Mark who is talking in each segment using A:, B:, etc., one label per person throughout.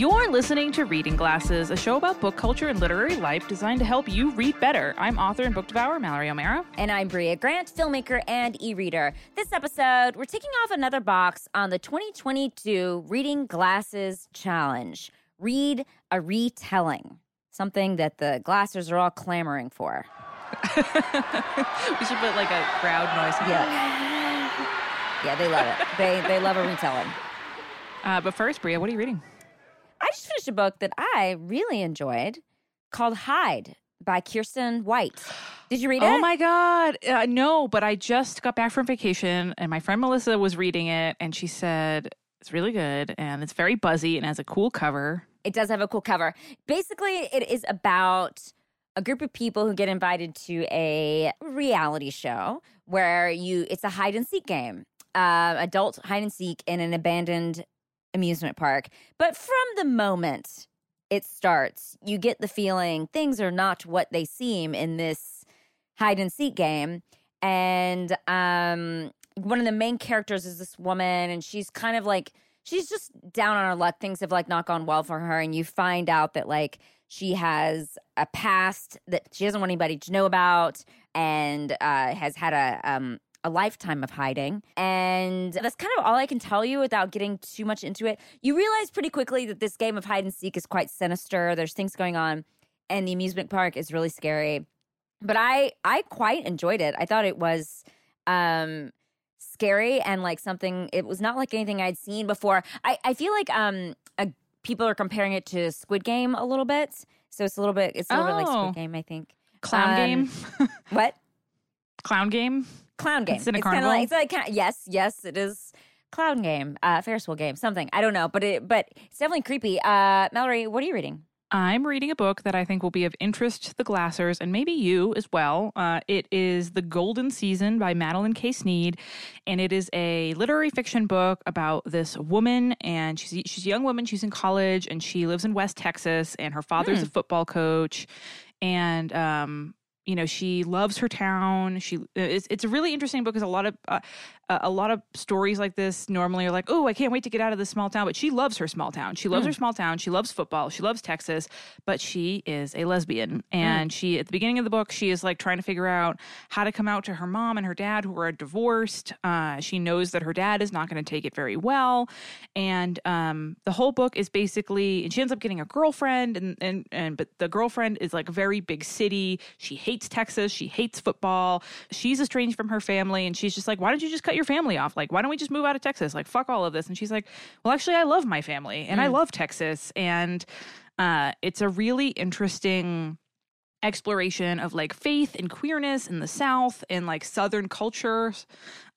A: You're listening to Reading Glasses, a show about book culture and literary life designed to help you read better. I'm author and book devourer Mallory O'Meara.
B: And I'm Brea Grant, filmmaker and e reader. This episode, we're ticking off another box on the 2022 Reading Glasses Challenge Read a Retelling, something that the Glassers are all clamoring for.
A: we should put like a crowd noise.
B: Yeah. Yeah, they love it. they, they love a retelling.
A: Uh, but first, Brea, what are you reading?
B: I just finished a book that I really enjoyed called Hide by Kiersten White. Did you read
A: oh it? Oh my God. Uh, no, but I just got back from vacation and my friend Melissa was reading it and she said, it's really good and it's very buzzy and has a cool cover.
B: It does have a cool cover. Basically, it is about a group of people who get invited to a reality show where you it's a hide and seek game. Uh, adult hide and seek in an abandoned amusement park. But from the moment it starts, you get the feeling things are not what they seem in this hide and seek game. And um, one of the main characters is this woman, and she's kind of like, she's just down on her luck. Things have like not gone well for her. And you find out that like she has a past that she doesn't want anybody to know about and uh, has had a, um, a lifetime of hiding. And that's kind of all I can tell you without getting too much into it. You realize pretty quickly that this game of hide and seek is quite sinister. There's things going on, and the amusement park is really scary. But I I quite enjoyed it. I thought it was um scary and like something it was not like anything I'd seen before. I, I feel like um a, people are comparing it to Squid Game a little bit. So it's a little bit it's a little oh. bit like Squid oh. Game, I think.
A: Clown um, game.
B: what?
A: Clown game?
B: clown game. It's in a it's carnival. Like, it's like yes, yes, it is clown game, uh, Ferris wheel game, something. I don't know, but it but it's definitely creepy. Uh, Mallory, what are you reading?
A: I'm reading a book that I think will be of interest to the Glassers and maybe you as well. Uh, it is The Golden Season by Madeline K. Sneed, and it is a literary fiction book about this woman, and she's she's a young woman. She's in college, and she lives in West Texas, and her father's mm. a hmm. football coach, and um, you know she loves her town she uh, it's, it's a really interesting book because a lot of uh, uh, a lot of stories like this normally are like oh i can't wait to get out of this small town but she loves her small town she loves mm. her small town she loves football she loves texas but she is a lesbian hmm. and mm. she at the beginning of the book she is like trying to figure out how to come out to her mom and her dad who are divorced uh, she knows that her dad is not going to take it very well and um, the whole book is basically and she ends up getting a girlfriend and and and but the girlfriend is like a very big city she hates hates Texas. She hates football. She's estranged from her family. And she's just like, why don't you just cut your family off? Like, why don't we just move out of Texas? Like, fuck all of this. And she's like, well, actually, I love my family and mm. I love Texas. And uh, it's a really interesting exploration of like faith and queerness in the South and like Southern culture.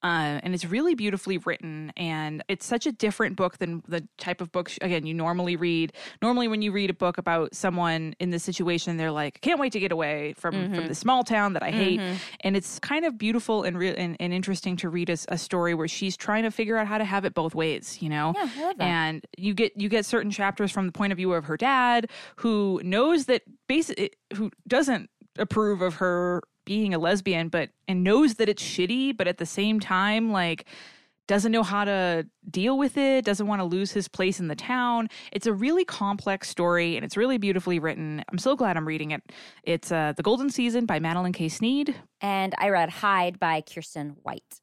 A: Uh, and it's really beautifully written. And it's such a different book than the type of books, again, you normally read. Normally, when you read a book about someone in this situation, they're like, can't wait to get away from, mm-hmm. from the small town that I hate. Mm-hmm. And it's kind of beautiful and, and, and interesting to read a, a, story where she's trying to figure out how to have it both ways, you know?
B: Yeah,
A: and you get, you get certain chapters from the point of view of her dad who knows that basically, who doesn't approve of her being a lesbian but and knows that it's shitty but at the same time like doesn't know how to deal with it, doesn't want to lose his place in the town. It's a really complex story and it's really beautifully written. I'm so glad I'm reading it. It's uh, The Golden Season by Madeline K. Sneed.
B: And I read Hide by Kiersten White.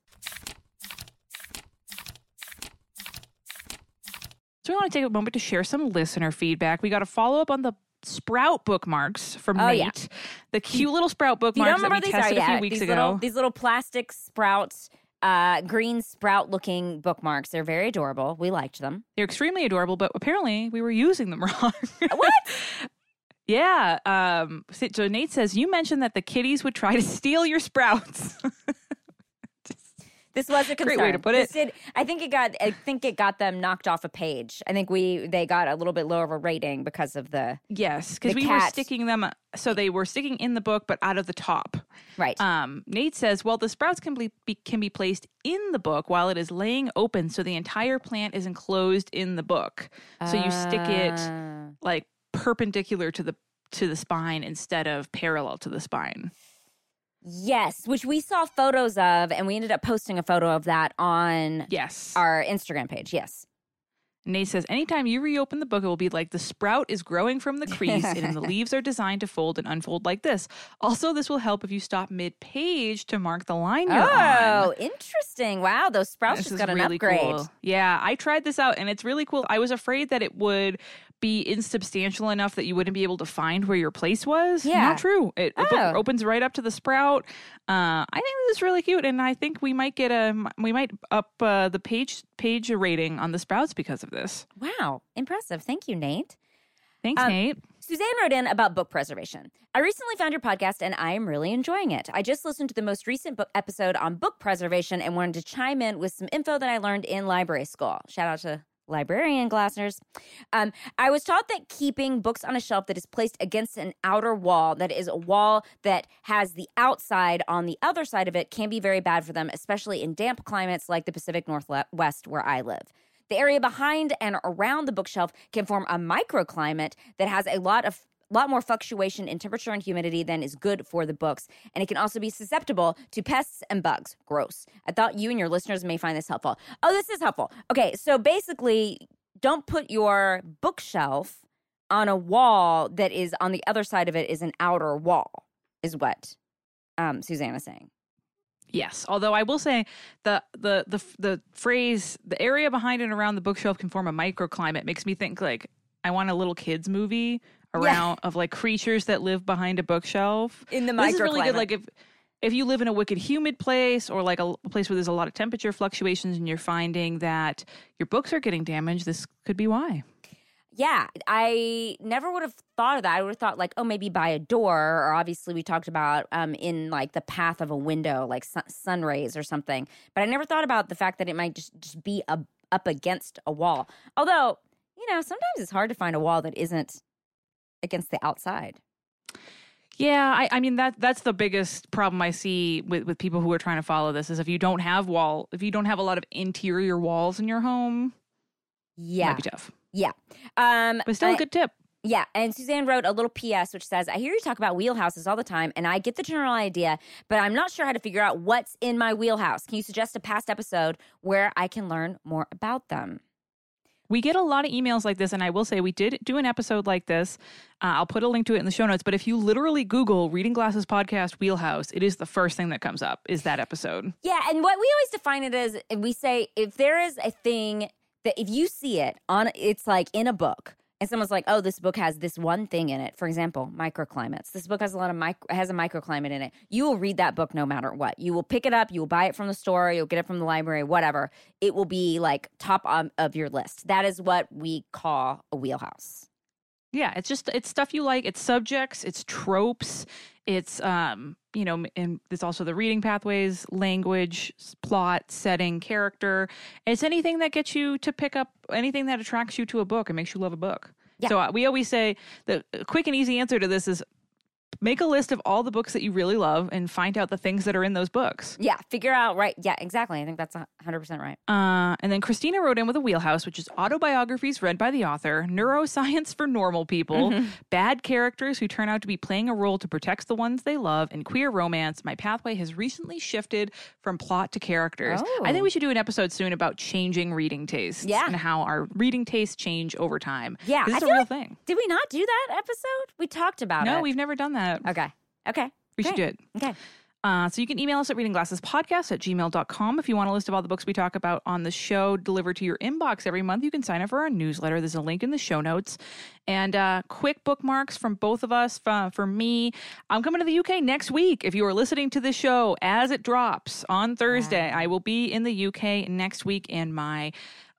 A: So we want to take a moment to share some listener feedback. We got a follow up on the sprout bookmarks from
B: oh,
A: Nate.
B: Yeah.
A: The cute little sprout bookmarks that we these tested are a oh, few weeks
B: these ago.
A: Little,
B: these little plastic sprouts uh, green sprout looking bookmarks. They're very adorable. We liked them.
A: They're extremely adorable, but apparently we were using them wrong.
B: what?
A: Yeah. Um, so Nate says, You mentioned that the kitties would try to steal your sprouts
B: this was a concern.
A: Great way to put it. Did,
B: I think it got. I think it got them knocked off a page. I think we they got a little bit lower of a rating because of the
A: yes,
B: because we cat.
A: were sticking them. So they were sticking in the book, but out of the top.
B: Right.
A: Um, Nate says, "Well, the sprouts can be, be can be placed in the book while it is laying open, so the entire plant is enclosed in the book. So uh, you stick it ah. like perpendicular to the to the spine instead of parallel to the spine."
B: Yes, which we saw photos of, and we ended up posting a photo of that on
A: yes
B: our Instagram page. Yes,
A: Nate says, anytime you reopen the book, it will be like the sprout is growing from the crease and the leaves are designed to fold and unfold like this. Also, this will help if you stop mid page to mark the line you're
B: oh, on. interesting. Wow, those sprouts this just got an really upgrade. Cool.
A: Yeah, I tried this out and it's really cool. I was afraid that it would be insubstantial enough that you wouldn't be able to find where your place was.
B: Yeah.
A: Not true. It oh. opens right up to the sprout. Uh, I think this is really cute, and I think we might get a we might up uh, the page page rating on the Sprouts because of this.
B: Wow, impressive. Thank you, Nate.
A: Thanks, um, Nate.
B: Suzanne wrote in about book preservation. I recently found your podcast and I am really enjoying it. I just listened to the most recent book episode on book preservation and wanted to chime in with some info that I learned in library school. Shout out to librarian Glassner's. Um, I was taught that keeping books on a shelf that is placed against an outer wall, that is a wall that has the outside on the other side of it, can be very bad for them, especially in damp climates like the Pacific Northwest where I live. The area behind and around the bookshelf can form a microclimate that has a lot of lot more fluctuation in temperature and humidity than is good for the books, and it can also be susceptible to pests and bugs. Gross. I thought you and your listeners may find this helpful. Oh, this is helpful. Okay, so basically, don't put your bookshelf on a wall that is on the other side of it is an outer wall, is what um, is saying.
A: Yes, although I will say the the the the phrase the area behind and around the bookshelf can form a microclimate makes me think like I want a little kids movie around yeah. of like creatures that live behind a bookshelf.
B: In the
A: microclimate. This is really good. Like if if you live in a wicked humid place or like a, place where there's a lot of temperature fluctuations and you're finding that your books are getting damaged, this could be why.
B: Yeah, I never would have thought of that. I would have thought like, oh, maybe by a door, or obviously we talked about um, in like the path of a window, like sun, sun rays or something. But I never thought about the fact that it might just just be a, up against a wall. Although you know, sometimes it's hard to find a wall that isn't against the outside.
A: Yeah, I, I, mean that that's the biggest problem I see with, with people who are trying to follow this is if you don't have wall if you don't have a lot of interior walls in your home, yeah, might be tough.
B: Yeah,
A: um, but still a good tip.
B: Yeah, and Suzanne wrote a little PS which says, "I hear you talk about wheelhouses all the time, and I get the general idea, but I'm not sure how to figure out what's in my wheelhouse. Can you suggest a past episode where I can learn more about them?"
A: we get a lot of emails like this, and I will say we did do an episode like this. Uh, I'll put a link to it in the show notes. But if you literally Google Reading Glasses Podcast Wheelhouse, it is the first thing that comes up is that episode.
B: Yeah. And what we always define it as we say if there is a thing that if you see it on, it's like in a book and someone's like, "Oh, this book has this one thing in it." For example, microclimates. This book has a lot of micro has a microclimate in it. You will read that book no matter what. You will pick it up. You will buy it from the store. You'll get it from the library. Whatever. It will be like top of your list. That is what we call a wheelhouse.
A: Yeah, it's just it's stuff you like. It's subjects, it's tropes, it's um, you know, and it's also the reading pathways, language, plot, setting, character. It's anything that gets you to pick up anything that attracts you to a book and makes you love a book. Yeah. So uh, we always say the uh, quick and easy answer to this is make a list of all the books that you really love and find out the things that are in those books.
B: Yeah, figure out right. Yeah, exactly. I think that's 100% right.
A: Uh, and then Christina wrote in with a wheelhouse, which is autobiographies read by the author, neuroscience for normal people, mm-hmm. bad characters who turn out to be playing a role to protect the ones they love, and queer romance. My pathway has recently shifted from plot to characters. Oh. I think oh. we should do an episode soon about changing reading tastes yeah. and how our reading tastes change over time.
B: Yeah,
A: is a real like, thing.
B: Did we not do that episode? We talked about no,
A: it. No, we've never done that
B: that. Okay. Okay.
A: We should do it.
B: Okay.
A: Uh, so you can email us at readingglassespodcast at gmail.com. If you want a list of all the books we talk about on the show delivered to your inbox every month, you can sign up for our newsletter. There's a link in the show notes. And uh, quick bookmarks from both of us. For, uh, for me, I'm coming to the UK next week. If you are listening to the show as it drops on Thursday, I will be in the UK next week and my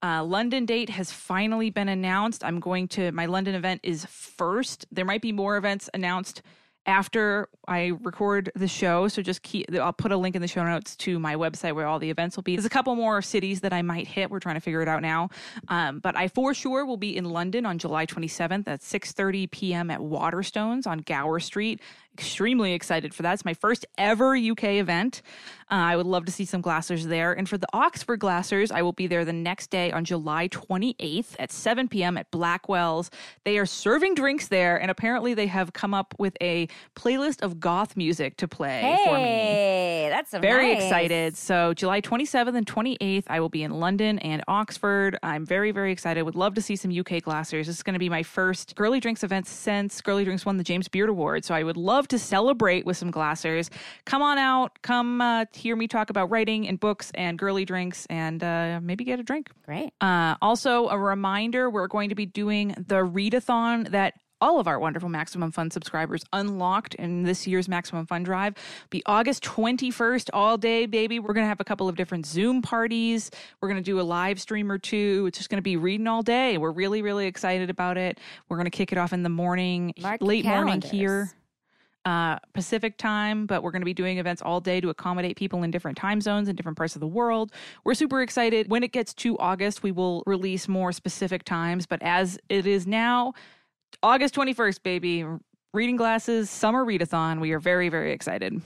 A: uh, London date has finally been announced. I'm going to, my London event is first. There might be more events announced after I record the show. So just keep, I'll put a link in the show notes to my website where all the events will be. There's a couple more cities that I might hit. We're trying to figure it out now. Um, but I for sure will be in London on July 27th at 6.30 p.m. at Waterstones on Gower Street extremely excited for that. It's my first ever UK event. Uh, I would love to see some glassers there. And for the Oxford glassers, I will be there the next day on July 28th at 7 p.m. at Blackwell's. They are serving drinks there, and apparently they have come up with a playlist of goth music to play
B: hey,
A: for me.
B: Hey, that's
A: very nice. excited. So July 27th and 28th, I will be in London and Oxford. I'm very, very excited. Would love to see some UK glassers. This is going to be my first Girly Drinks event since Girly Drinks won the James Beard Award. So I would love love to celebrate with some glassers. Come on out. Come uh, hear me talk about writing and books and girly drinks and uh, maybe get a drink.
B: Great. Uh,
A: also, a reminder we're going to be doing the readathon that all of our wonderful Maximum Fun subscribers unlocked in this year's Maximum Fun Drive. Be August 21st, all day, baby. We're going to have a couple of different Zoom parties. We're going to do a live stream or two. It's just going to be reading all day. We're really, really excited about it. We're going to kick it off in the morning, Mark late morning here uh, Pacific time, but we're going to be doing events all day to accommodate people in different time zones and different parts of the world. We're super excited. When it gets to August, we will release more specific times, but as it is now, August 21st, baby, Reading Glasses Summer Readathon. We are very, very excited.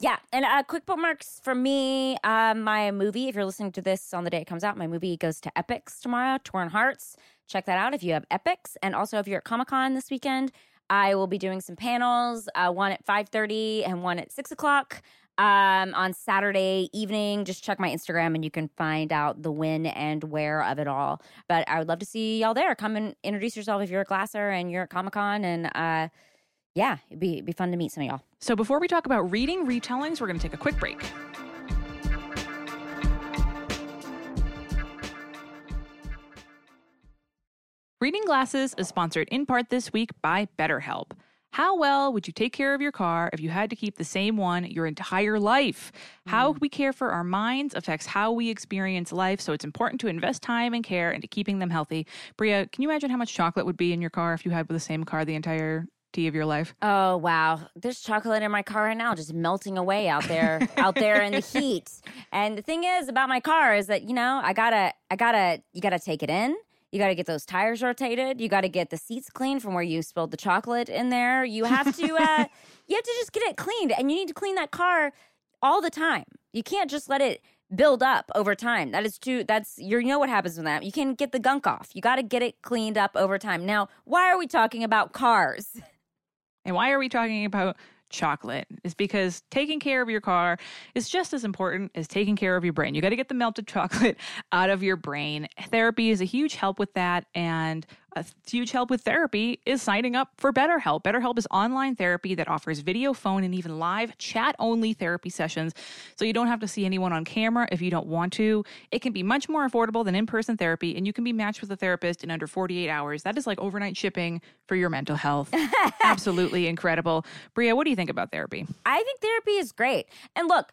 B: Yeah, and uh, quick bookmarks for me. Uh, my movie, if you're listening to this on the day it comes out, my movie goes to Epix tomorrow, Torn Hearts. Check that out if you have Epix. And also, if you're at Comic Con this weekend, I will be doing some panels, uh, one at 5.30 and one at 6 o'clock um, on Saturday evening. Just check my Instagram and you can find out the when and where of it all. But I would love to see y'all there. Come and introduce yourself if you're a Glasser and you're at Comic-Con and uh, yeah, it'd be, it'd be fun to meet some of y'all.
A: So before we talk about reading retellings, we're going to take a quick break. Reading Glasses is sponsored in part this week by BetterHelp. How well would you take care of your car if you had to keep the same one your entire life? Mm. How we care for our minds affects how we experience life, so it's important to invest time and care into keeping them healthy. Brea, can you imagine how much chocolate would be in your car if you had the same car the entire of your life?
B: Oh wow, there's chocolate in my car right now, just melting away out there, out there in the heat. And the thing is about my car is that you know I gotta, I gotta, you gotta take it in. You got to get those tires rotated. You got to get the seats cleaned from where you spilled the chocolate in there. You have to, uh, you have to just get it cleaned, and you need to clean that car all the time. You can't just let it build up over time. That is too. That's you know what happens with that. You can get the gunk off. You got to get it cleaned up over time. Now, why are we talking about cars?
A: And why are we talking about chocolate is because taking care of your car is just as important as taking care of your brain. You got to get the melted chocolate out of your brain. Therapy is a huge help with that. And a huge help with therapy is signing up for BetterHelp. BetterHelp is online therapy that offers video, phone, and even live chat only therapy sessions. So you don't have to see anyone on camera if you don't want to. It can be much more affordable than in person therapy, and you can be matched with a therapist in under 48 hours. That is like overnight shipping for your mental health. Absolutely incredible. Brea, what do you think about therapy?
B: I think therapy is great. And look,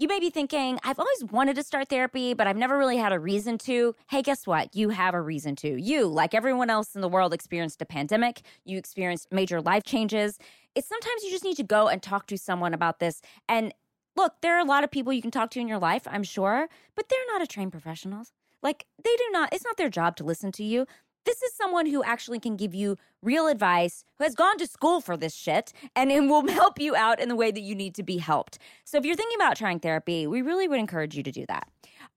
B: you may be thinking, I've always wanted to start therapy, but I've never really had a reason to. Hey, guess what? You have a reason to. You, like everyone else in the world, experienced a pandemic, you experienced major life changes. It's sometimes you just need to go and talk to someone about this. And look, there are a lot of people you can talk to in your life, I'm sure, but they're not a trained professionals. Like, they do not, it's not their job to listen to you. This is someone who actually can give you real advice, who has gone to school for this shit, and it will help you out in the way that you need to be helped. So if you're thinking about trying therapy, we really would encourage you to do that.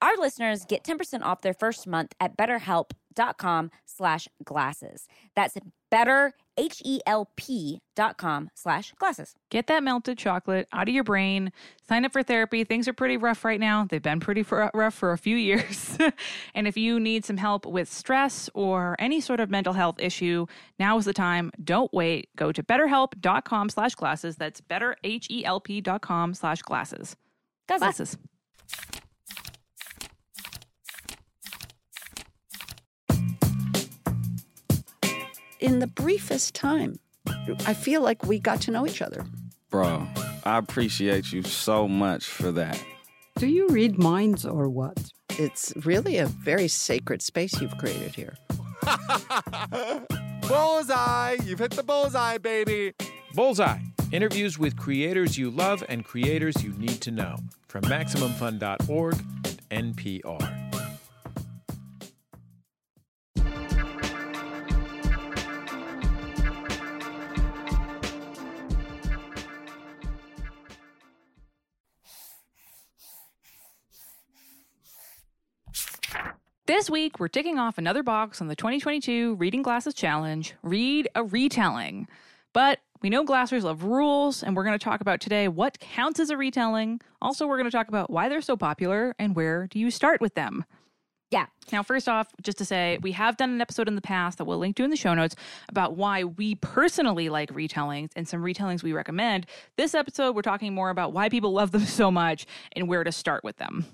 B: Our listeners get 10% off their first month at BetterHelp betterhelp.com slash glasses. That's better, H-E-L-P dot com slash glasses.
A: Get that melted chocolate out of your brain. Sign up for therapy. Things are pretty rough right now. They've been pretty rough for a few years. and if you need some help with stress or any sort of mental health issue, now is the time. Don't wait. Go to betterhelp.com slash glasses. That's better, H-E-L-P dot com slash glasses.
B: Glasses. glasses.
C: in the briefest time, I feel like we got to know each other.
D: Bro, I appreciate you so much for that.
E: Do you read minds or what?
F: It's really a very sacred space you've created here.
G: bullseye! You've hit the bullseye, baby!
H: Bullseye interviews with creators you love and creators you need to know from MaximumFun.org and NPR.
A: This week, we're ticking off another box on the 2022 Reading Glasses Challenge Read a Retelling. But we know glassers love rules, and we're going to talk about today what counts as a retelling. Also, we're going to talk about why they're so popular and where do you start with them.
B: Yeah.
A: Now, first off, just to say, we have done an episode in the past that we'll link to in the show notes about why we personally like retellings and some retellings we recommend. This episode, we're talking more about why people love them so much and where to start with them.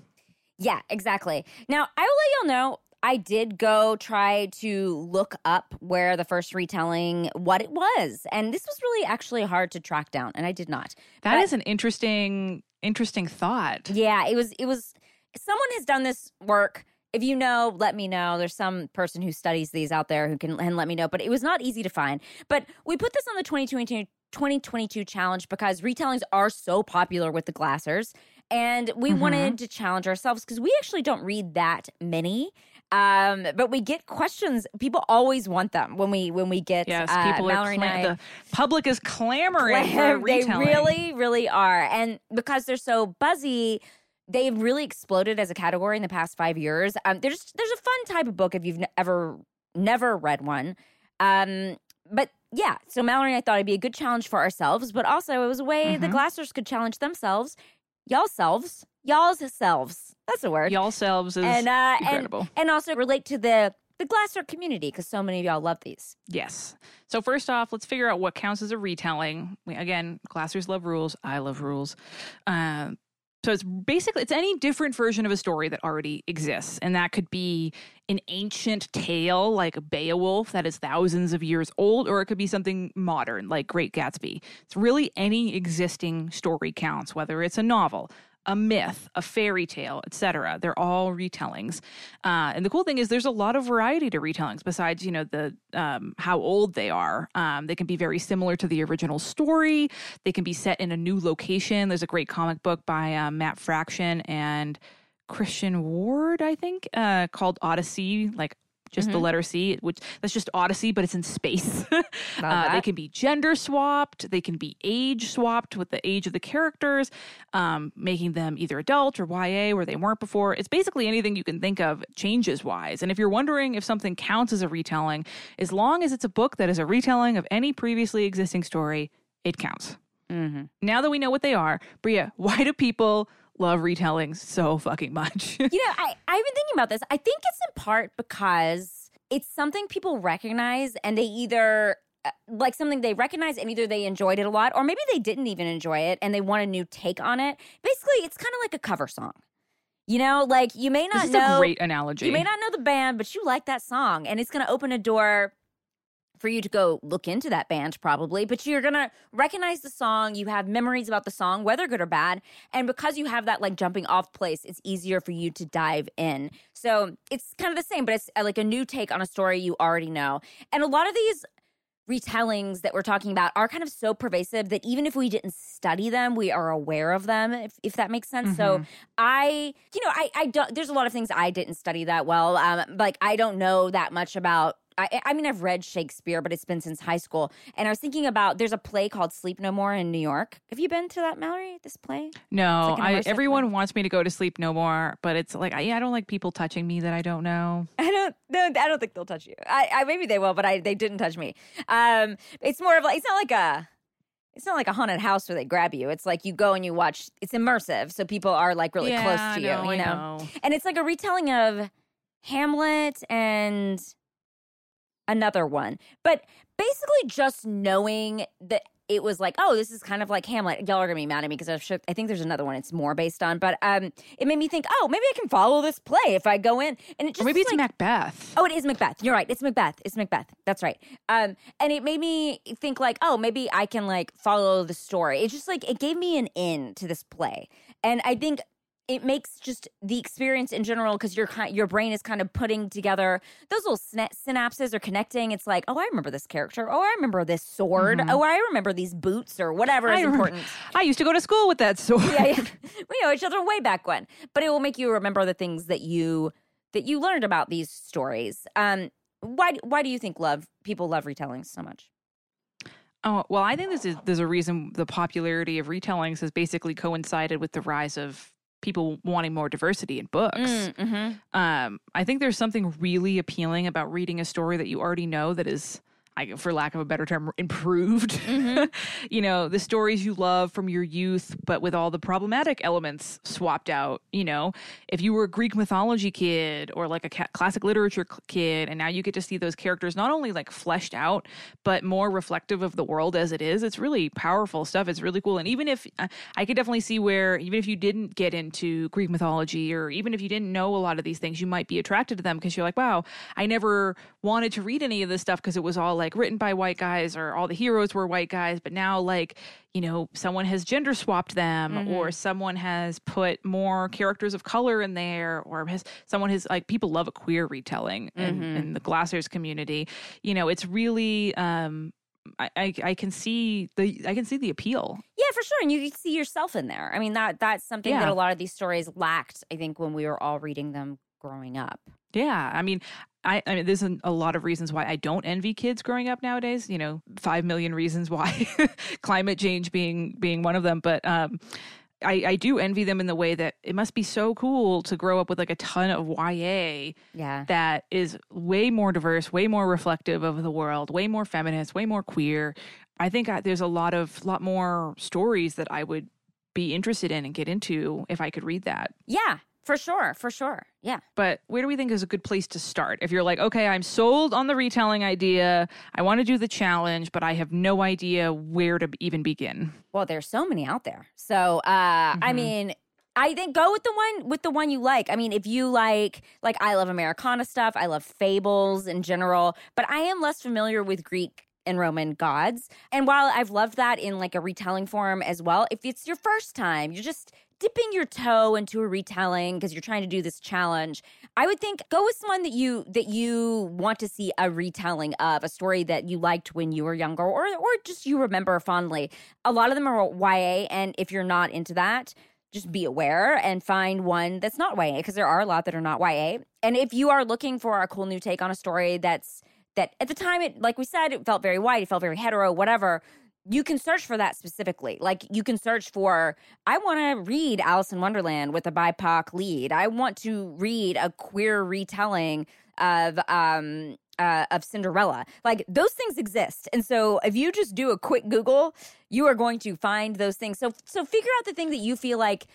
B: Yeah, exactly. Now, I will let y'all know I did go try to look up where the first retelling what it was, and this was really actually hard to track down, and I did not.
A: That but, is an interesting interesting thought.
B: Yeah, it was it was someone has done this work. If you know, let me know. There's some person who studies these out there who can and let me know, but it was not easy to find. But we put this on the 2022 2022 challenge because retellings are so popular with the glassers and we mm-hmm. wanted to challenge ourselves because we actually don't read that many. Um, but we get questions. People always want them when we when we get
A: yes, uh, people Mallory are I, the public is clamoring
B: for
A: They
B: really, really are. And because they're so buzzy, they've really exploded as a category in the past five years. Um, there's there's a fun type of book if you've ever never read one. Um, but yeah, so Mallory and I thought it'd be a good challenge for ourselves, but also it was a way mm-hmm. the Glassers could challenge themselves y'all selves, y'all's selves. That's a word.
A: Y'all selves is and, uh, incredible.
B: And, and also relate to the the glassware community because so many of y'all love these.
A: Yes. So first off, let's figure out what counts as a retelling. We, again, Glassers love rules. I love rules. Um, so it's basically it's any different version of a story that already exists, and that could be an ancient tale like Beowulf that is thousands of years old, or it could be something modern like Great Gatsby. It's really any existing story counts, whether it's a novel, a myth, a fairy tale, etc. They're all retellings. Uh, and the cool thing is, there's a lot of variety to retellings. Besides, you know, the um, how old they are, um, they can be very similar to the original story. They can be set in a new location. There's a great comic book by uh, Matt Fraction and. Christian Ward, I think, uh, called ODY-C, like just mm-hmm. the letter C, which that's just Odyssey, but it's in space.
B: uh,
A: they can be gender swapped, they can be age swapped with the age of the characters, um, making them either adult or YA where they weren't before. It's basically anything you can think of changes wise. And if you're wondering if something counts as a retelling, as long as it's a book that is a retelling of any previously existing story, it counts.
B: Mm-hmm.
A: Now that we know what they are, Brea, why do people love retellings so fucking much.
B: you know, I, I've been thinking about this. I think it's in part because it's something people recognize and they either uh, like something they recognize and either they enjoyed it a lot or maybe they didn't even enjoy it and they want a new take on it. Basically, it's kind of like a cover song. You know, like you may not
A: know. great analogy.
B: You may not know the band, but you like that song, and it's going to open a door for you to go look into that band probably, but you're going to recognize the song. You have memories about the song, whether good or bad. And because you have that like jumping off place, it's easier for you to dive in. So it's kind of the same, but it's uh, like a new take on a story you already know. And a lot of these retellings that we're talking about are kind of so pervasive that even if we didn't study them, we are aware of them, if, if that makes sense. Mm-hmm. So I, you know, I, I don't, there's a lot of things I didn't study that well. Um, like I don't know that much about I, I mean, I've read Shakespeare, but it's been since high school. And I was thinking about there's a play called Sleep No More in New York. Have you been to that, Mallory? This play?
A: No, like I, everyone play. wants me to go to Sleep No More, but it's like I, I don't like people touching me that I don't know.
B: I don't. No, I don't think they'll touch you. I, I maybe they will, but I they didn't touch me. Um, it's more of like it's not like a it's not like a haunted house where they grab you. It's like you go and you watch. It's immersive, so people are like really
A: yeah,
B: close to no, you, you know? know? And it's like a retelling of Hamlet and another one. But basically, just knowing that it was like, oh, this is kind of like Hamlet. Y'all are gonna be mad at me because I, I think there's another one. It's more based on, but um, it made me think, oh, maybe I can follow this play if I go in. And it just or
A: maybe it's like, Macbeth.
B: Oh, it is Macbeth. You're right. It's Macbeth. It's Macbeth. That's right. Um, and it made me think like, oh, maybe I can like follow the story. It just like it gave me an in to this play, and I think it makes just the experience in general because your your brain is kind of putting together those little synapses are connecting. It's like, oh, I remember this character. Oh, I remember this sword. Mm-hmm. Oh, I remember these boots or whatever is important.
A: I used to go to school with that sword.
B: Yeah, yeah, we know each other way back when. But it will make you remember the things that you that you learned about these stories. Um, why why do you think love people love retellings so much?
A: Oh well, I think this is there's a reason the popularity of retellings has basically coincided with the rise of people wanting more diversity in books. Mm,
B: mm-hmm. um,
A: I think there's something really appealing about reading a story that you already know that is I, for lack of a better term, improved. Mm-hmm. you know, the stories you love from your youth, but with all the problematic elements swapped out. You know, if you were a Greek mythology kid or like a ca- classic literature kid, and now you get to see those characters not only like fleshed out, but more reflective of the world as it is, it's really powerful stuff. It's really cool. And even if uh, I could definitely see where, even if you didn't get into Greek mythology or even if you didn't know a lot of these things, you might be attracted to them because you're like, wow, I never wanted to read any of this stuff because it was all like, like written by white guys or all the heroes were white guys, but now like, you know, someone has gender swapped them mm-hmm. or someone has put more characters of color in there or has someone has like people love a queer retelling mm-hmm. in, in, the Glassers community. You know, it's really um I, I, I can see the I can see the appeal.
B: Yeah, for sure, and you see yourself in there. I mean that that's something yeah. that a lot of these stories lacked. I think when we were all reading them growing up.
A: Yeah, I mean, I, I mean, there's a lot of reasons why I don't envy kids growing up nowadays. You know, five million reasons why, climate change being being one of them. But um, I, I do envy them in the way that it must be so cool to grow up with like a ton of YA yeah. that is way more diverse, way more reflective of the world, way more feminist, way more queer. I think I, there's a lot of lot more stories that I would be interested in and get into if I could read that.
B: Yeah, for sure, for sure. Yeah.
A: But where do we think is a good place to start? If you're like, okay, I'm sold on the retelling idea, I want to do the challenge, but I have no idea where to even begin.
B: Well, there's so many out there. So, uh, mm-hmm. I mean, I think go with the one with the one you like. I mean, if you like like I love Americana stuff, I love fables in general, but I am less familiar with Greek and Roman gods. And while I've loved that in like a retelling form as well, if it's your first time, you're just dipping your toe into a retelling because you're trying to do this challenge, I would think go with someone that you that you want to see a retelling of a story that you liked when you were younger or or just you remember fondly. A lot of them are YA and if you're not into that, just be aware and find one that's not YA because there are a lot that are not YA. And if you are looking for a cool new take on a story that's that at the time it like we said it felt very white, it felt very hetero, whatever you can search for that specifically. Like you can search for, I want to read Alice in Wonderland with a BIPOC lead. I want to read a queer retelling of um uh, of Cinderella. Like those things exist, and so if you just do a quick Google, you are going to find those things. So so figure out the thing that you feel like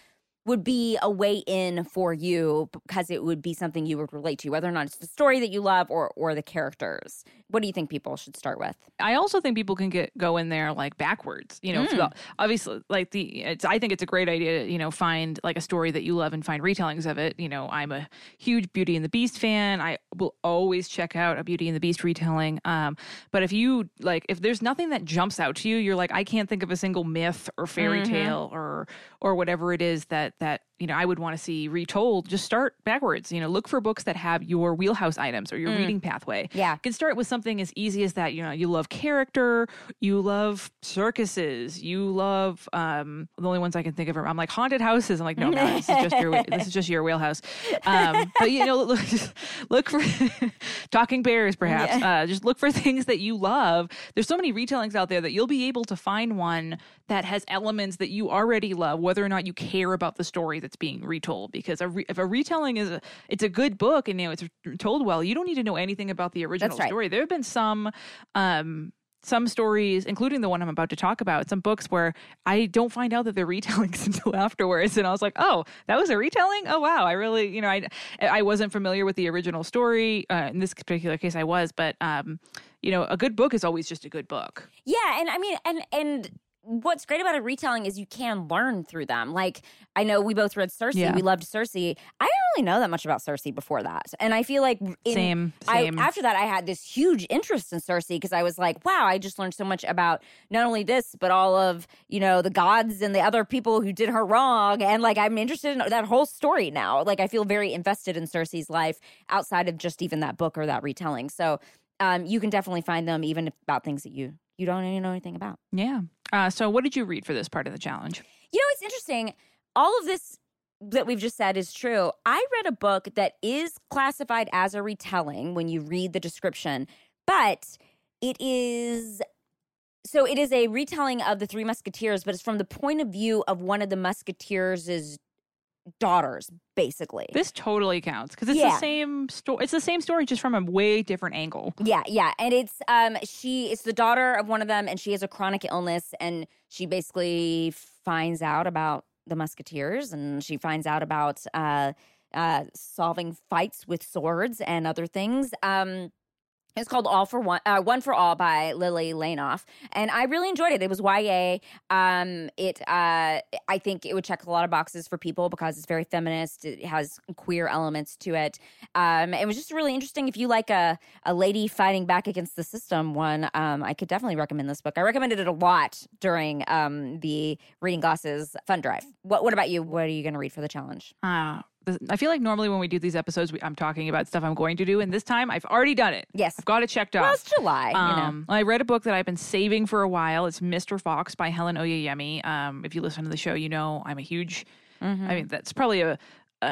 B: would be a way in for you because it would be something you would relate to, whether or not it's the story that you love or or the characters what do you think people should start with?
A: I also think people can get go in there like backwards. You know, mm. the, obviously, like the it's, I think it's a great idea. To, you know, find like a story that you love and find retellings of it. You know, I'm a huge Beauty and the Beast fan. I will always check out a Beauty and the Beast retelling. Um, but if you like, if there's nothing that jumps out to you, you're like, I can't think of a single myth or fairy mm-hmm. tale or or whatever it is that that you know, I would want to see retold, just start backwards. You know, look for books that have your wheelhouse items or your mm. reading pathway.
B: Yeah.
A: You can start with something as easy as that. You know, you love character, you love circuses, you love um, the only ones I can think of are I'm like haunted houses. I'm like, no, no, this is just your this is just your wheelhouse. Um, but you know, look, look for talking bears, perhaps. Yeah. Uh, just look for things that you love. There's so many retellings out there that you'll be able to find one that has elements that you already love, whether or not you care about the story that it's being retold because a re- if a retelling is a, it's a good book and you know it's told well, you don't need to know anything about the original
B: right.
A: story. There have been some um, some stories, including the one I'm about to talk about, some books where I don't find out that they're retellings until afterwards, and I was like, "Oh, that was a retelling! Oh wow, I really, you know, I I wasn't familiar with the original story. Uh, in this particular case, I was, but um, you know, a good book is always just a good book.
B: Yeah, and I mean, and and what's great about a retelling is you can learn through them. Like I know we both read Circe, yeah. we loved Circe. I didn't really know that much about Circe before that, and I feel like in,
A: same, same.
B: I, after that, I had this huge interest in Circe because I was like, wow, I just learned so much about not only this but all of you know the gods and the other people who did her wrong, and like I'm interested in that whole story now. Like I feel very invested in Circe's life outside of just even that book or that retelling. So um, you can definitely find them even about things that you you don't even know anything about.
A: Yeah. Uh, so, what did you read for this part of the challenge?
B: You know, it's interesting. All of this that we've just said is true. I read a book that is classified as a retelling when you read the description, but it is so it is a retelling of the Three Musketeers, but it's from the point of view of one of the Musketeers' daughters basically
A: this totally counts because it's yeah. the same story it's the same story just from a way different angle
B: yeah yeah and it's um she it's the daughter of one of them and she has a chronic illness and she basically finds out about the musketeers and she finds out about uh uh solving fights with swords and other things um it's called All for One, uh, One for All by Lillie Lainoff, and I really enjoyed it. It was YA. Um, it, uh, I think it would check a lot of boxes for people because it's very feminist. It has queer elements to it. Um, it was just really interesting. If you like a a lady fighting back against the system one, um, I could definitely recommend this book. I recommended it a lot during um, the reading glasses fun drive. What What about you? What are you going to read for the challenge?
A: Uh, I feel like normally when we do these episodes, we, I'm talking about stuff I'm going to do, and this time I've already done it.
B: Yes,
A: I've got it checked off. it's
B: July. Um, you know. Um,
A: I read a book that I've been saving for a while. It's Mr. Fox by Helen Oyeyemi. Um, if you listen to the show, you know I'm a huge. Mm-hmm. I mean, that's probably a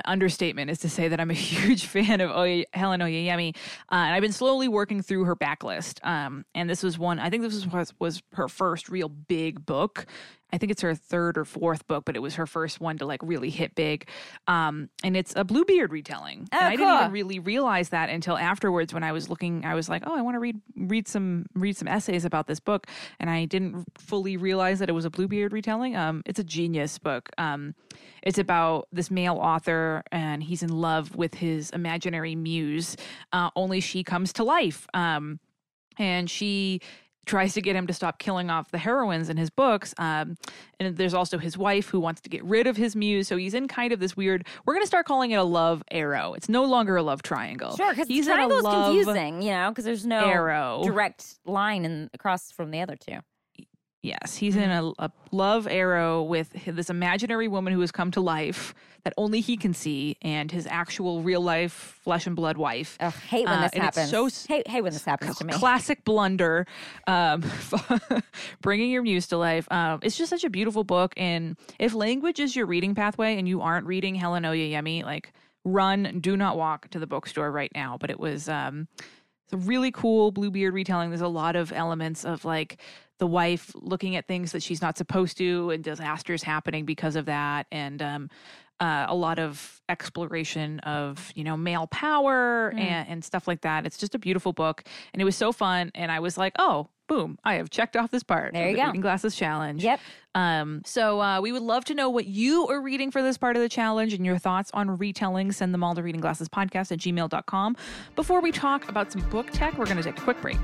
A: understatement is to say that I'm a huge fan of Oye- Helen Oyeyemi, uh, and I've been slowly working through her backlist. Um, and this was one I think this was was her first real big book. I think it's her third or fourth book, but it was her first one to like really hit big. Um, and it's a Bluebeard retelling. Oh, and
B: I
A: cool. didn't even really realize that until afterwards when I was looking. I was like, oh, I want to read read some read some essays about this book, and I didn't fully realize that it was a Bluebeard retelling. Um, it's a genius book. Um, it's about this male author, and he's in love with his imaginary muse. Uh, only she comes to life. Um, and she tries to get him to stop killing off the heroines in his books. Um, and there's also his wife who wants to get rid of his muse. So he's in kind of this weird. We're going to start calling it a love arrow. It's no longer a love triangle.
B: Sure, because triangle is confusing, you know, because there's no
A: arrow
B: direct line in, across from the other two.
A: Yes, he's in mm-hmm. a, a, love arrow with this imaginary woman who has come to life that only he can see, and his actual real life flesh and blood wife.
B: Ugh, hate when uh, this happens. So hate, hate when this happens to me.
A: Classic blunder, um, bringing your muse to life. Um, it's just such a beautiful book, and if language is your reading pathway, and you aren't reading Helen Oyeyemi, like run, do not walk to the bookstore right now. But it was. Um, it's a really cool Bluebeard retelling. There's a lot of elements of like the wife looking at things that she's not supposed to and disasters happening because of that and um, uh, a lot of exploration of you know male power mm. and, and stuff like that it's just a beautiful book and it was so fun and i was like oh boom, I have checked off this part.
B: There you
A: the go. Reading glasses challenge.
B: Yep.
A: Um, so uh, we would love to know what you are reading for this part of the challenge and your thoughts on retelling. Send them all to readingglassespodcast at gmail.com. Before we talk about some book tech, we're going to take a quick break.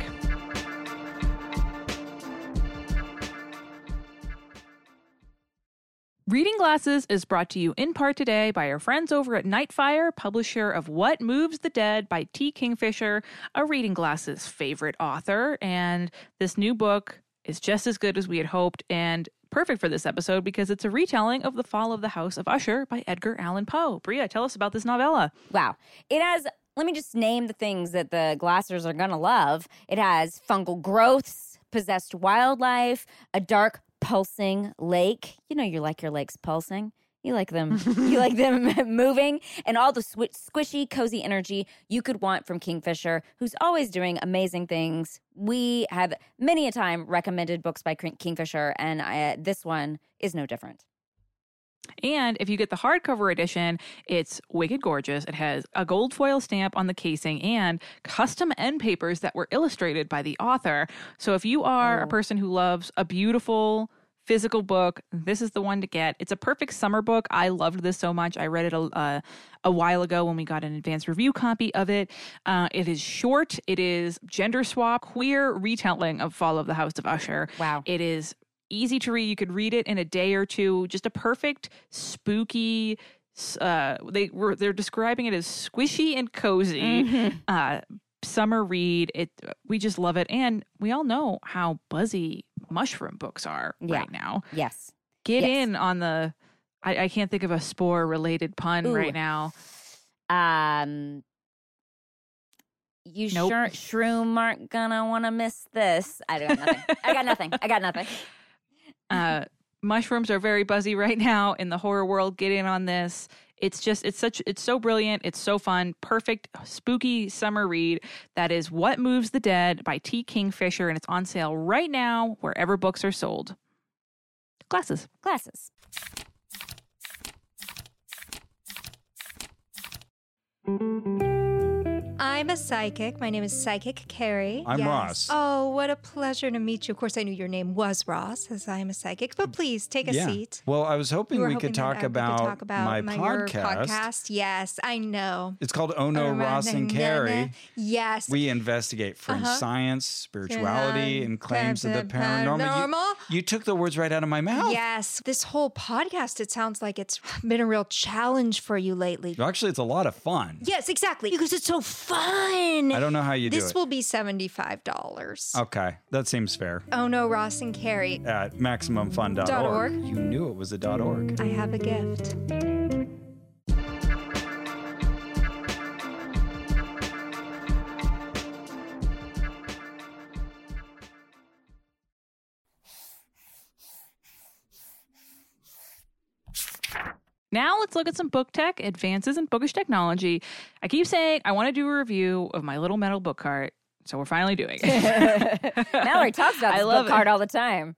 A: Reading Glasses is brought to you in part today by our friends over at Nightfire, publisher of What Moves the Dead by T. Kingfisher, a Reading Glasses favorite author. And this new book is just as good as we had hoped and perfect for this episode because it's a retelling of The Fall of the House of Usher by Edgar Allan Poe. Brea, tell us about this novella.
B: Wow. It has let me just name the things that the glassers are going to love. It has fungal growths, possessed wildlife, a dark pulsing lake. You know, you like your lakes pulsing. You like them. you like them moving and all the sw- squishy, cozy energy you could want from Kingfisher, who's always doing amazing things. We have many a time recommended books by Kingfisher, and I, uh, this one is no different.
A: And if you get the hardcover edition, it's wicked gorgeous. It has a gold foil stamp on the casing and custom end papers that were illustrated by the author. So if you are oh. a person who loves a beautiful, physical book. This is the one to get. It's a perfect summer book. I loved this so much. I read it a, uh, a while ago when we got an advanced review copy of it. Uh, it is short. It is gender swap, queer retelling of Fall of the House of Usher.
B: Wow.
A: It is easy to read. You could read it in a day or two. Just a perfect spooky. Uh, they were they're describing it as squishy and cozy. Mm-hmm. Uh, summer read. It we just love it, and we all know how buzzy mushroom books are yeah. right now.
B: Yes,
A: get
B: yes.
A: in on the. I, I, can't think of a spore related pun Ooh.
B: right
A: now. Um,
B: you nope. sure, shroom aren't gonna want to miss this. I don't. Nothing. I got nothing. I got nothing.
A: Uh, mushrooms are very buzzy right now in the horror world. Get in on this. It's just, it's such, it's so brilliant. It's so fun. Perfect, spooky summer read. That is What Moves the Dead by T. Kingfisher, and it's on sale right now wherever books are sold. Glasses. Glasses.
I: I'm a psychic. My name is Psychic Carrie. I'm
J: yes. Ross.
I: Oh, what a pleasure to meet you. Of course, I knew your name was Ross, as I am a psychic. But mm. please take a yeah. seat.
J: Well, I was hoping we, hoping could, talk about could talk about my, my podcast. podcast.
I: Yes, I know.
J: It's called Oh No, Ross and Carrie.
I: Yes.
J: We investigate fringe uh-huh. science, spirituality, uh-huh. and claims of the paranormal. paranormal. You, you took the words right out of my mouth.
I: Yes. This whole podcast, it sounds like it's been a real challenge for you lately.
J: Actually, it's a lot of fun.
I: Yes, exactly. Because it's so fun fun.
J: I don't know how you
I: do This will be $75.
J: okay, that seems fair.
I: Oh no, Ross and Carrie.
J: At maximumfun.org. Dot org. You knew it was a dot .org.
I: I have a gift.
A: Now let's look at some book tech, advances in bookish technology. I keep saying I want to do a review of my little metal book cart, so we're finally doing it.
B: Mallory talks about this book it. cart all the time.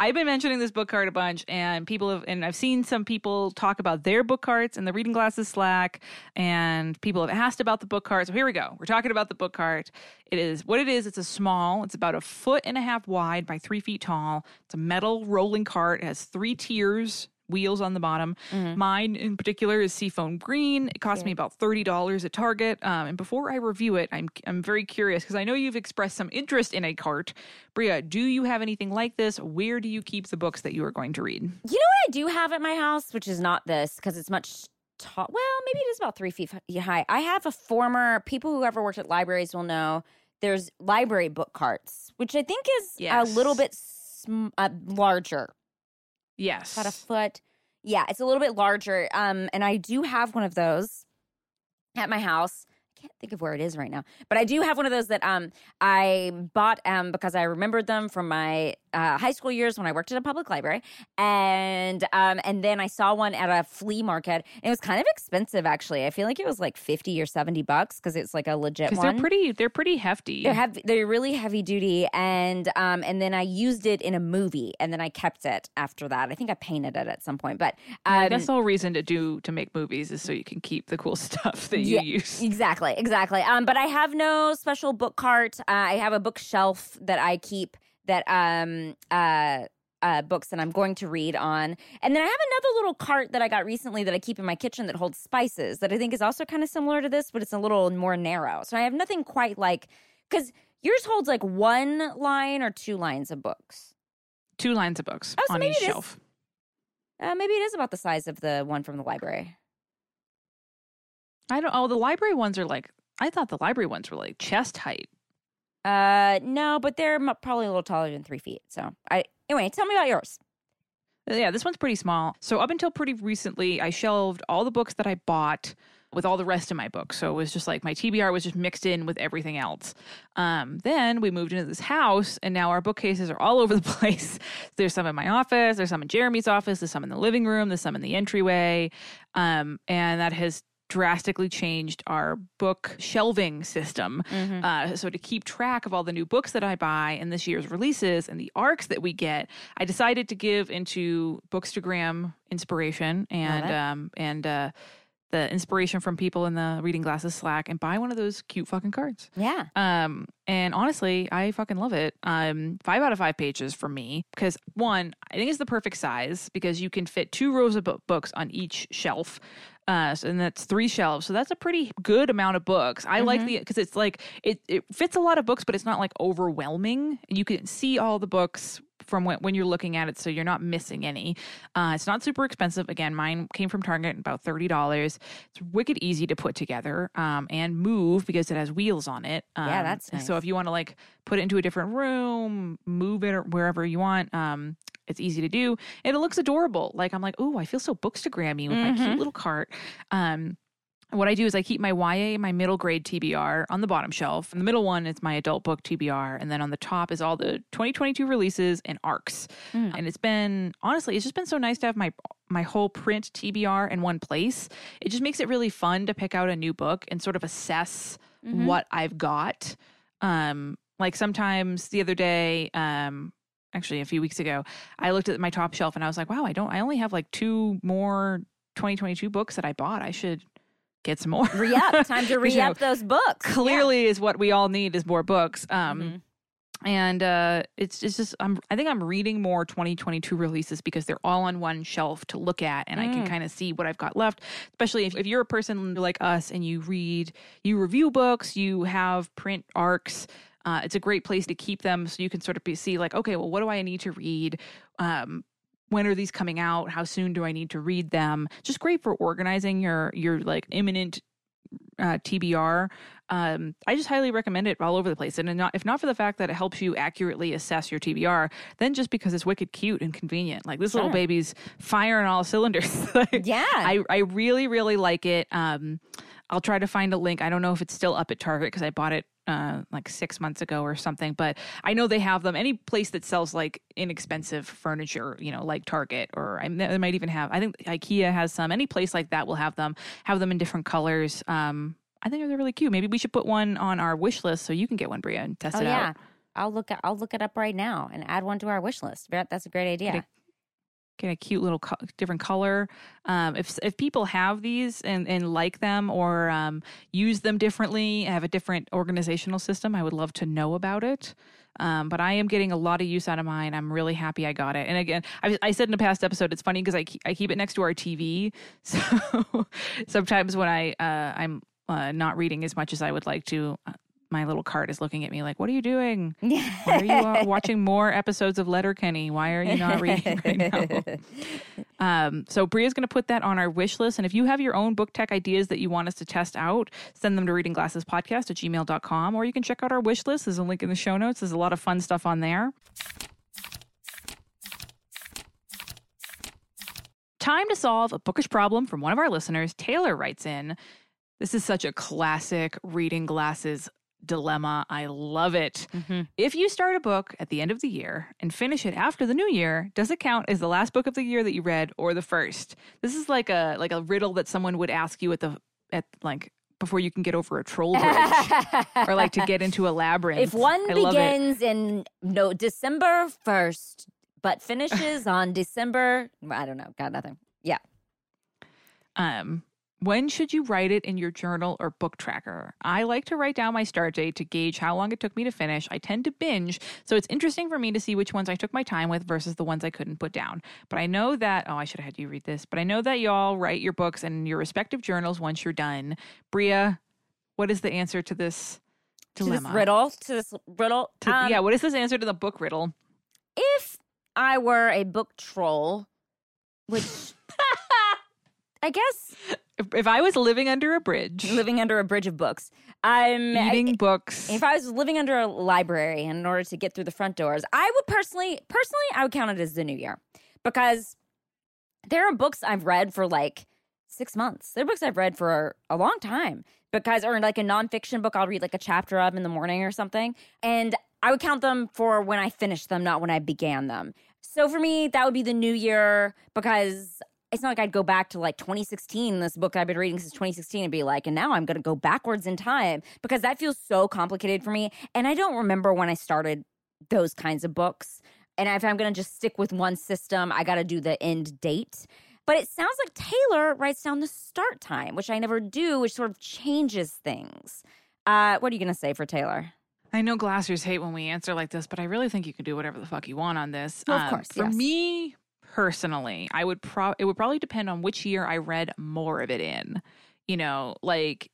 A: I've been mentioning this book cart a bunch, and people have, and I've seen some people talk about their book carts in the reading glasses Slack, and people have asked about the book cart. So here we go. We're talking about the book cart. It is what it is. It's a small. It's about a foot and a half wide by three feet tall. It's a metal rolling cart. It has three tiers wheels on the bottom. Mm-hmm. Mine in particular is seafoam green. It cost yeah. me about $30 at Target. Um, and before I review it, I'm, I'm very curious because I know you've expressed some interest in a cart. Brea, do you have anything like this? Where do you keep the books that you are going to read? You know
B: what I do have at my house, which is not this because it's much tall. Well, maybe it is about three feet high. I have a former, people who ever worked at libraries will know there's library book carts, which I think is
A: yes.
B: a little bit sm- uh, larger
A: Yes.
B: About a foot. Yeah, it's a little bit larger. Um, and I do have one of those at my house. I can't think of where it is right now, but I do have one of those that um I bought um because I remembered them from my uh, high school years when I worked at a public library, and um, and then I saw one at a flea market. it was kind of expensive, actually. I feel like it was like fifty or seventy bucks because it's like a
A: legit one. They're pretty. They're pretty hefty.
B: They're They're really heavy duty. And um, and then I used it in a movie, and then I kept it after that. I think I painted it at some point. But
A: um, yeah, that's the whole reason to do to make movies is so you can keep the cool stuff that you yeah, use.
B: Exactly. Exactly. Um, but I have no special book cart. Uh, I have a bookshelf that I keep that um uh uh, books that I'm going to read on. And then I have another little cart that I got recently that I keep in my kitchen that holds spices that I think is also kind of similar to this, but it's a little more narrow. So I have nothing quite like, because yours holds like one line or two lines of books.
A: Two lines of books oh, so on each shelf.
B: uh, maybe it is about the size of the one from the library.
A: I don't. Oh, the library ones are like. I thought the library ones were like chest height.
B: Uh, no, but they're probably a little taller than three feet. So I anyway, tell me about yours.
A: Uh, yeah, this one's pretty small. So up until pretty recently, I shelved all the books that I bought with all the rest of my books. So it was just like my TBR was just mixed in with everything else. Um, then we moved into this house, and now our bookcases are all over the place. there's some in my office, there's some in Jeremy's office, there's some in the living room, there's some in the entryway. Um, and that has drastically changed our book shelving system. Mm-hmm. Uh, so, to keep track of all the new books that I buy and this year's releases and the arcs that we get, I decided to give into Bookstagram inspiration and, um, and, uh, the inspiration from people in the reading glasses Slack and buy one of those cute fucking cards.
B: Yeah.
A: Um, and honestly, I fucking love it. Um, five out of five pages for me because one, I think it's the perfect size because you can fit two rows of books on each shelf uh, and that's three shelves. So that's a pretty good amount of books. I mm-hmm. like the because it's like it it fits a lot of books, but it's not like overwhelming. You can see all the books from when, when you're looking at it, so you're not missing any. Uh, it's not super expensive. Again, mine came from Target, about thirty dollars. It's wicked easy to put together um, and move because it has wheels on it.
B: Um, yeah, that's nice.
A: so if you want to like put it into a different room, move it wherever you want. Um, it's easy to do. And it looks adorable. Like I'm like, oh, I feel so bookstagrammy with mm-hmm. my cute mm-hmm. little cart. Um, what I do is I keep my YA, my middle grade TBR on the bottom shelf. And the middle one is my adult book TBR. And then on the top is all the 2022 releases and arcs. Mm. And it's been, honestly, it's just been so nice to have my my whole print TBR in one place. It just makes it really fun to pick out a new book and sort of assess mm-hmm. what I've got. Um, like sometimes the other day, um, actually a few weeks ago, I looked at my top shelf and I was like, wow, I don't, I only have like two more 2022 books that I bought. I should get some more. re
B: up. Time to re up you know, those books.
A: Clearly, yeah. is what we all need is more books. Um, mm-hmm and uh, it's it's just I'm I think I'm reading more 2022 releases because they're all on one shelf to look at, and mm. I can mm. kind of see what I've got left. Especially if, if you're a person like us and you read, you review books, you have print arcs, uh, it's a great place to keep them so you can sort of be, see, like, okay, well, what do I need to read? Um, when are these coming out? How soon do I need to read them? Just great for organizing your your like imminent uh, TBR. Um, I just highly recommend it all over the place. And not, if not for the fact that it helps you accurately assess your TBR, then just because it's wicked cute and convenient. Like this sure. little baby's firing all cylinders.
B: yeah.
A: I, I really, really like it. Um, I'll try to find a link. I don't know if it's still up at Target because I bought it uh, like six months ago or something. But I know they have them. Any place that sells like inexpensive furniture, you know, like Target or I, they might even have. I think IKEA has some. Any place like that will have them. Have them in different colors. Um, I think they're really cute. Maybe we should put one on our wish list so you can get one, Brea, and test
B: oh, it yeah. out. I'll look. At, I'll look it up right now and add one to our wish list. That's a great idea.
A: Kind a cute little co- different color. Um, if if people have these and, and like them or um, use them differently, have a different organizational system, I would love to know about it. Um, but I am getting a lot of use out of mine. I'm really happy I got it. And again, I, I said in a past episode, it's funny because I, I keep it next to our TV. So sometimes when I uh, I'm uh, not reading as much as I would like to, uh, my little cart is looking at me like, "What are you doing? Why are you uh, watching more episodes of Letterkenny? Why are you not reading right now?" Um, so Brea's going to put that on our wish list, and if you have your own book tech ideas that you want us to test out, send them to readingglassespodcast at gmail.com, or you can check out our wish list. There's a link in the show notes. There's a lot of fun stuff on there. Time to solve a bookish problem from one of our listeners. Taylor writes in. This is such a classic reading glasses dilemma. I love it. Mm-hmm. If you start a book at the end of the year and finish it after the new year, does it count as the last book of the year that you read or the first? This is like a like a riddle that someone would ask you at the at like before you can get over a troll bridge or like to get into a labyrinth.
B: If one I begins in no December 1st but finishes on December I don't know, got nothing. Yeah.
A: Um when should you write it in your journal or book tracker? I like to write down my start date to gauge how long it took me to finish. I tend to binge, so it's interesting for me to see which ones I took my time with versus the ones I couldn't put down. But I know that, oh, I should have had you read this, but I know that y'all write your books and your respective journals once you're done. Brea, what is the answer to this dilemma? To
B: this riddle? To this riddle? To,
A: um, yeah, what is this answer to the book riddle?
B: If I were a book troll, which I guess
A: if I was living under a bridge,
B: living under a bridge of books, I'm
A: reading books.
B: If I was living under a library in order to get through the front doors, I would personally, personally, I would count it as the new year because there are books I've read for like six months. There are books I've read for a long time because, or like a nonfiction book, I'll read like a chapter of in the morning or something, and I would count them for when I finished them, not when I began them. So for me, that would be the new year because it's not like I'd go back to like 2016, this book I've been reading since 2016, and be like, and now I'm going to go backwards in time because that feels so complicated for me. And I don't remember when I started those kinds of books. And if I'm going to just stick with one system, I got to do the end date. But it sounds like Taylor writes down the start time, which I never do, which sort of changes things. Uh, what are you going to say for Taylor?
A: I know Glassers hate when we answer like this, but I really think you can do whatever the fuck you want on this.
B: Well, of um, course.
A: Um, for yes. me, personally. I would pro it would probably depend on which year I read more of it in. You know, like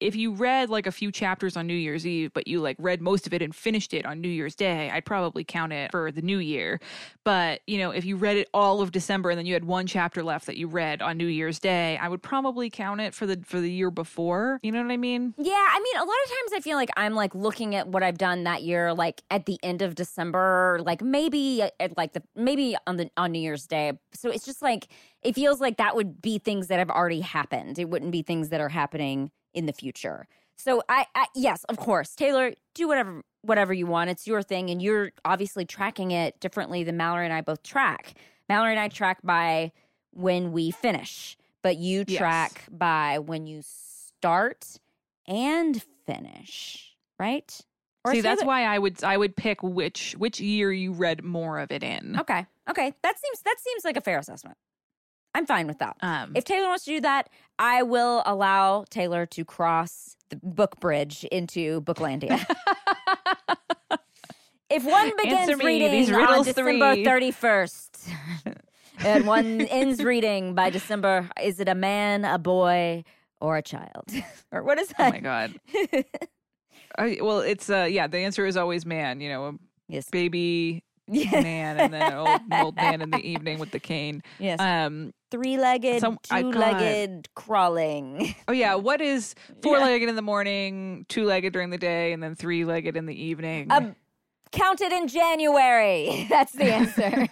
A: if you read like a few chapters on New Year's Eve, but you like read most of it and finished it on New Year's Day, I'd probably count it for the new year. But, you know, if you read it all of December and then you had one chapter left that you read on New Year's Day, I would probably count it for the for the year before. You know what I mean?
B: Yeah, I mean, a lot of times I feel like I'm like looking at what I've done that year like at the end of December, like maybe uh, at like the maybe on the on New Year's Day. So it's just like it feels like that would be things that have already happened. It wouldn't be things that are happening in the future. So I, I yes, of course, Taylor, do whatever whatever you want. It's your thing, and you're obviously tracking it differently than Mallory and I both track. Mallory and I track by when we finish, but you track yes. by when you start and finish, right?
A: Or See, that's it. why I would I would pick which which year you read more of it in.
B: Okay. Okay. That seems that seems like a fair assessment. I'm fine with that. Um, if Taylor wants to do that, I will allow Taylor to cross the book bridge into Booklandia. if one begins
A: me, reading on
B: December
A: 31st
B: and one ends reading by December, is it a man, a boy, or a child? or what is that? Oh
A: my God. I, well, it's, uh, yeah, the answer is always man, you know,
B: yes.
A: baby yeah. man and then an old, old man in the evening with the cane.
B: Yes. Um, Three legged, two legged crawling.
A: Oh, yeah. What is four legged yeah. in the morning, two legged during the day, and then three legged in the evening? Um,
B: counted in January. That's the answer.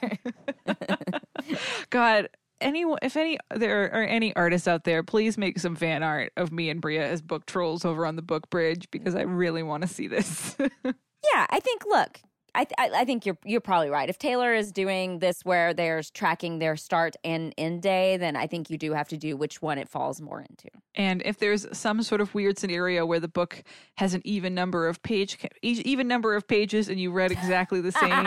A: God, any if any there are any artists out there, please make some fan art of me and Brea as book trolls over on the book bridge because I really want to see this.
B: yeah, I think look, I, th- I think you're you're probably right. If Taylor is doing this where there's tracking their start and end day, then I think you do have to do which one it falls more into.
A: And if there's some sort of weird scenario where the book has an even number of page even number of pages and you read exactly the same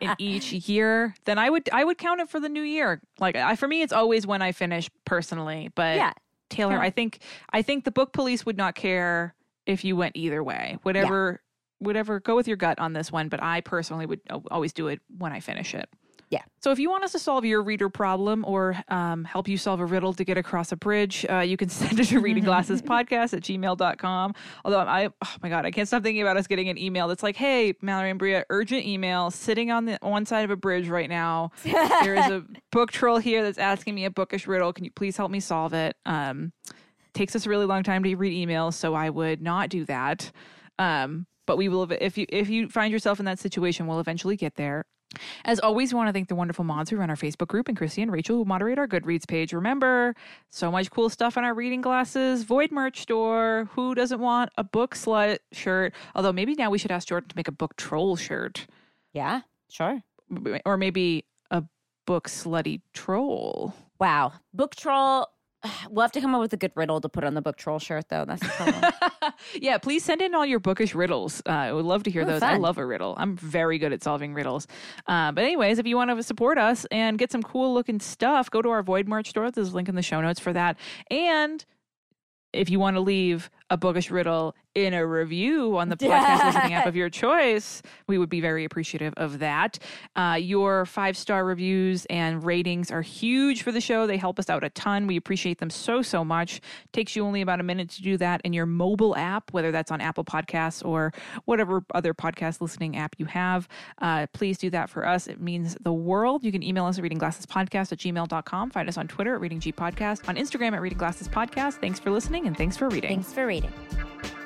A: in each year, then I would I would count it for the new year. Like I, for me, it's always when I finish personally. But yeah. Taylor, yeah. I think I think the book police would not care if you went either way. Whatever. Yeah whatever, go with your gut on this one, but I personally would uh, always do it when I finish it.
B: Yeah.
A: So if you want us to solve your reader problem or um, help you solve a riddle to get across a bridge, uh, you can send it to reading glasses podcast at gmail.com. Although I, oh my God, I can't stop thinking about us getting an email that's like, hey, Mallory and Brea, urgent email sitting on the one side of a bridge right now. there is a book troll here that's asking me a bookish riddle. Can you please help me solve it? Um, takes us a really long time to read emails, so I would not do that. Um, but we will if you if you find yourself in that situation we'll eventually get there as always, we want to thank the wonderful mods who run our Facebook group and Chrissy and Rachel who moderate our Goodreads page. Remember, so much cool stuff on our reading glasses, Void merch store. Who doesn't want a book slut shirt? Although maybe now we should ask Jordan to make a book troll shirt.
B: Yeah, sure.
A: Or maybe a book slutty troll.
B: Wow. Book troll We'll have to come up with a good riddle to put on the book troll shirt, though. That's the problem.
A: yeah, please send in all your bookish riddles. Uh, I would love to hear Ooh, those. Fun. I love a riddle. I'm very good at solving riddles. Uh, but, anyways, if you want to support us and get some cool looking stuff, go to our Void merch store. There's a link in the show notes for that. And if you want to leave a bookish riddle in a review on the podcast listening app of your choice, we would be very appreciative of that. Uh, your five star reviews and ratings are huge for the show. They help us out a ton. We appreciate them so, so much. Takes you only about a minute to do that in your mobile app, whether that's on Apple Podcasts or whatever other podcast listening app you have. Uh, please do that for us. It means the world. You can email us at readingglassespodcast at gmail.com. Find us on Twitter at readinggpodcast, on Instagram at readingglassespodcast. Thanks for listening and thanks for reading.
B: Thanks for reading. で。